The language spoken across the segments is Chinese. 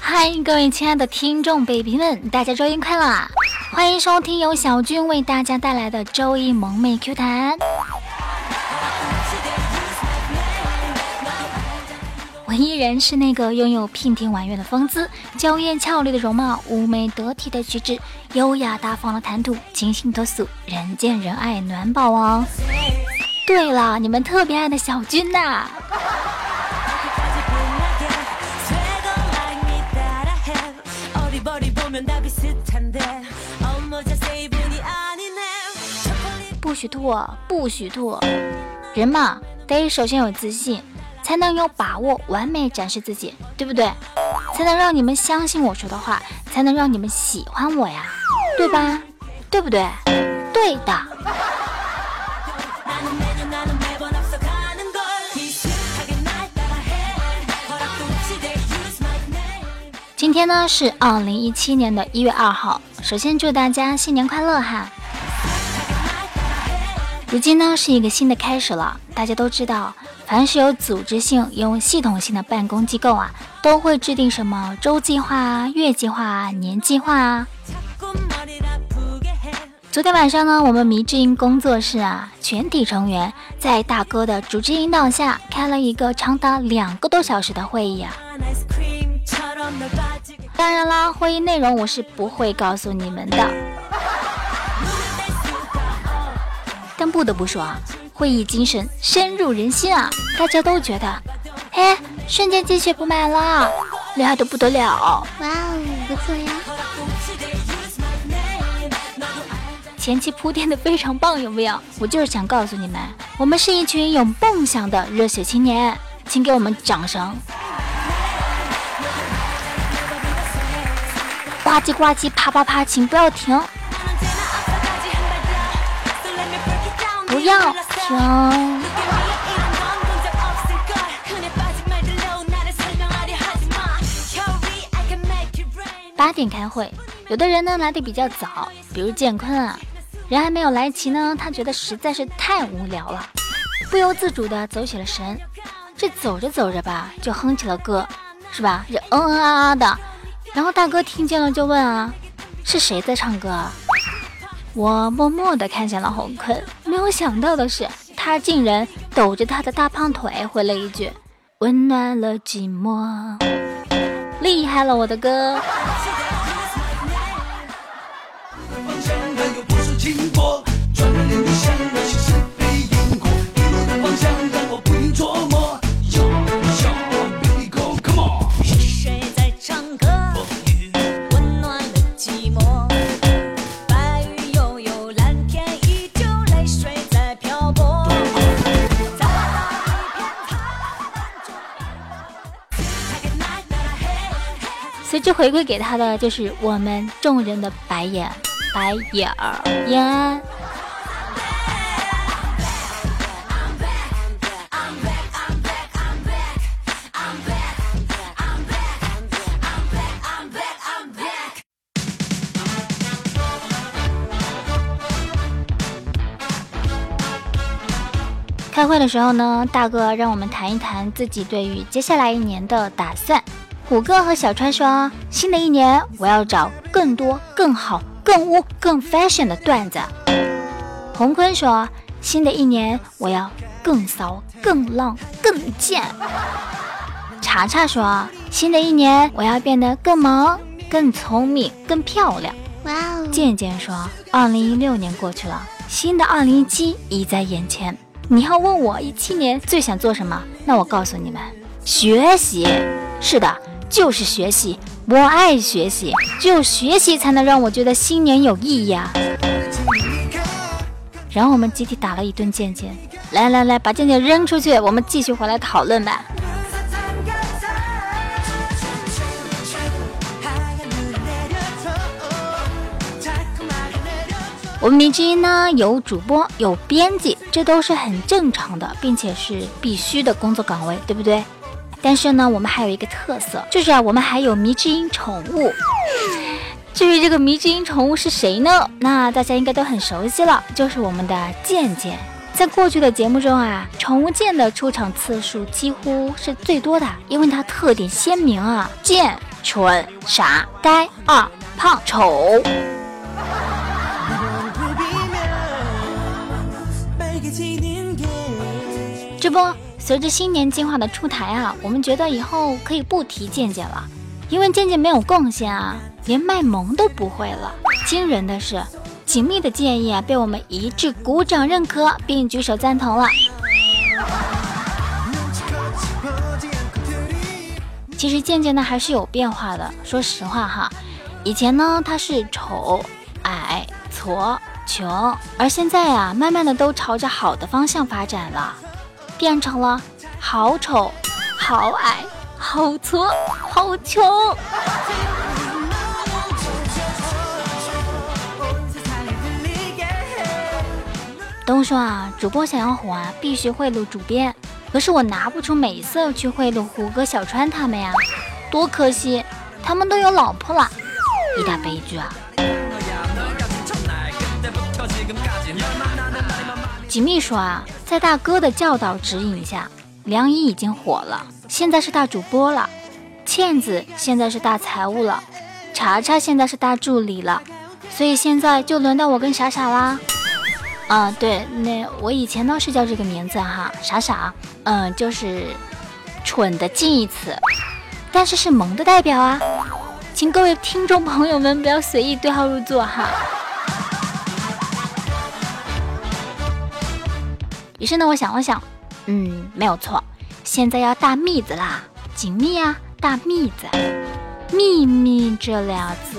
嗨，各位亲爱的听众 baby 们，大家周一快乐！欢迎收听由小军为大家带来的周一萌妹 Q 弹。我依然是那个拥有娉婷婉约的风姿、娇艳俏丽的容貌、妩媚得体的举止、优雅大方的谈吐、清新脱俗、人见人爱暖宝王。对了，你们特别爱的小军呐！不许吐，不许吐！人嘛，得首先有自信。才能有把握完美展示自己，对不对？才能让你们相信我说的话，才能让你们喜欢我呀，对吧？对不对？对的。今天呢是二零一七年的一月二号，首先祝大家新年快乐哈！如今呢是一个新的开始了，大家都知道。凡是有组织性、有系统性的办公机构啊，都会制定什么周计划啊、月计划啊、年计划啊。昨天晚上呢，我们迷之音工作室啊，全体成员在大哥的组织引导下，开了一个长达两个多小时的会议啊。当然啦，会议内容我是不会告诉你们的，不得不说啊。会议精神深入人心啊！大家都觉得，哎，瞬间鸡血不满了，厉害的不得了！哇哦，不错呀！前期铺垫的非常棒，有没有？我就是想告诉你们，我们是一群有梦想的热血青年，请给我们掌声！呱唧呱唧，啪啪啪，请不要停！不要。八点开会，有的人呢来的比较早，比如建坤啊，人还没有来齐呢，他觉得实在是太无聊了，不由自主的走起了神。这走着走着吧，就哼起了歌，是吧？这嗯嗯啊啊的。然后大哥听见了就问啊，是谁在唱歌？我默默地看向了洪坤，没有想到的是，他竟然抖着他的大胖腿回了一句：“温暖了寂寞。”厉害了，我的哥！回馈给他的就是我们众人的白眼，白眼儿耶。开会的时候呢，大哥让我们谈一谈自己对于接下来一年的打算。虎哥和小川说：“新的一年，我要找更多、更好、更污、更 fashion 的段子。”洪坤说：“新的一年，我要更骚、更浪、更贱。”查查说：“新的一年，我要变得更萌、更聪明、更漂亮。”哇哦！健健说：“二零一六年过去了，新的二零一七已在眼前。你要问我一七年最想做什么？那我告诉你们，学习。是的。”就是学习，我爱学习，只有学习才能让我觉得新年有意义啊！然后我们集体打了一顿健健，来来来，把健健扔出去，我们继续回来讨论吧。我们迷之音呢，有主播，有编辑，这都是很正常的，并且是必须的工作岗位，对不对？但是呢，我们还有一个特色，就是啊，我们还有迷之音宠物。至于这个迷之音宠物是谁呢？那大家应该都很熟悉了，就是我们的健健。在过去的节目中啊，宠物健的出场次数几乎是最多的，因为它特点鲜明啊，健、蠢、傻、呆、二、胖、丑。这不，随着新年计划的出台啊，我们觉得以后可以不提健健了，因为健健没有贡献啊，连卖萌都不会了。惊人的是。锦觅的建议啊，被我们一致鼓掌认可，并举手赞同了。其实渐渐呢还是有变化的。说实话哈，以前呢他是丑、矮、矬、穷，而现在啊，慢慢的都朝着好的方向发展了，变成了好丑、好矮、好矬、好穷。都说啊，主播想要火啊，必须贿赂主编。可是我拿不出美色去贿赂胡歌、小川他们呀，多可惜，他们都有老婆了，一大悲剧啊！锦觅说啊，在大哥的教导指引下，梁一已经火了，现在是大主播了；倩子现在是大财务了；查查现在是大助理了，所以现在就轮到我跟傻傻啦。啊，对，那我以前呢是叫这个名字哈，傻傻，嗯，就是蠢的近义词，但是是萌的代表啊，请各位听众朋友们不要随意对号入座哈。于是呢，我想了想，嗯，没有错，现在要大蜜子啦，锦觅啊，大蜜子，秘密这俩字，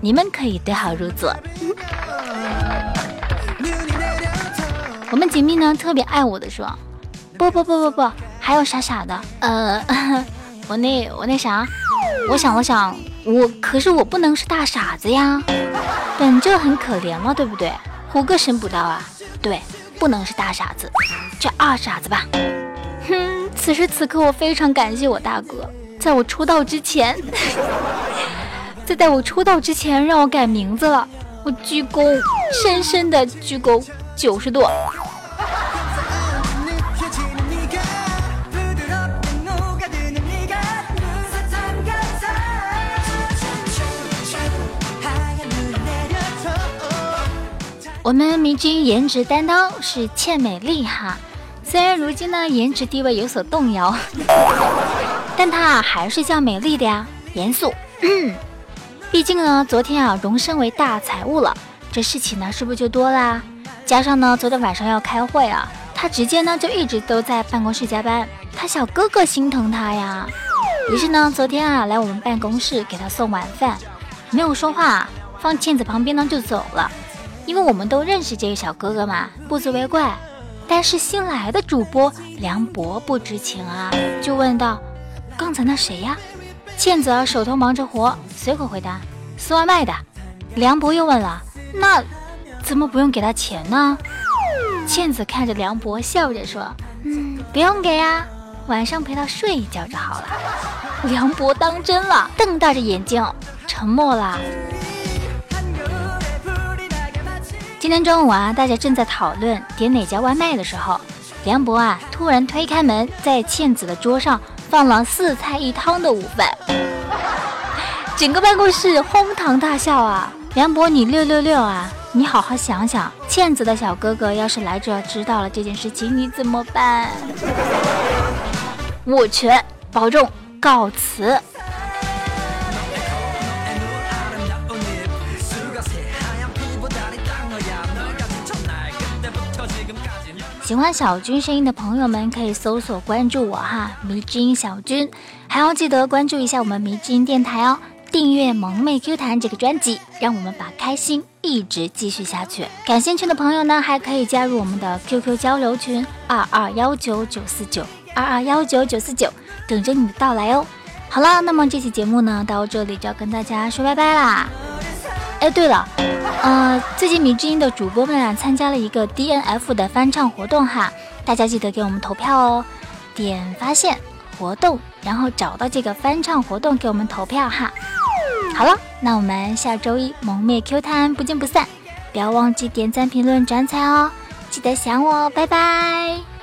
你们可以对号入座。我们锦觅呢特别爱我的说，不不不不不，还有傻傻的，呃，我那我那啥，我想了想，我可是我不能是大傻子呀，本就很可怜了，对不对？虎哥神补刀啊，对，不能是大傻子，叫二傻子吧。哼，此时此刻我非常感谢我大哥，在我出道之前，在 在我出道之前让我改名字了，我鞠躬，深深的鞠躬九十度。我们迷君颜值担当是倩美丽哈，虽然如今呢颜值地位有所动摇，但她还是叫美丽的呀，严肃。毕竟呢，昨天啊荣升为大财务了，这事情呢是不是就多啦？加上呢昨天晚上要开会啊，她直接呢就一直都在办公室加班，她小哥哥心疼她呀，于是呢昨天啊来我们办公室给她送晚饭，没有说话，放倩子旁边呢就走了。因为我们都认识这个小哥哥嘛，不足为怪。但是新来的主播梁博不知情啊，就问道：“刚才那谁呀？”倩子手头忙着活，随口回答：“送外卖的。”梁博又问了：“那怎么不用给他钱呢？”倩子看着梁博，笑着说：“嗯，不用给呀，晚上陪他睡一觉就好了。”梁博当真了，瞪大着眼睛，沉默了。今天中午啊，大家正在讨论点哪家外卖的时候，梁博啊突然推开门，在倩子的桌上放了四菜一汤的午饭，整个办公室哄堂大笑啊！梁博，你六六六啊！你好好想想，倩子的小哥哥要是来这知道了这件事情，你怎么办？我全保重，告辞。喜欢小军声音的朋友们可以搜索关注我哈，迷之音小军，还要记得关注一下我们迷之音电台哦，订阅萌妹 Q 弹这个专辑，让我们把开心一直继续下去。感兴趣的朋友呢，还可以加入我们的 QQ 交流群二二幺九九四九二二幺九九四九，等着你的到来哦。好了，那么这期节目呢，到这里就要跟大家说拜拜啦。哎，对了。呃，最近迷之音的主播们啊，参加了一个 D N F 的翻唱活动哈，大家记得给我们投票哦。点发现活动，然后找到这个翻唱活动给我们投票哈。好了，那我们下周一蒙面 Q 弹不见不散，不要忘记点赞、评论、转采哦！记得想我，拜拜。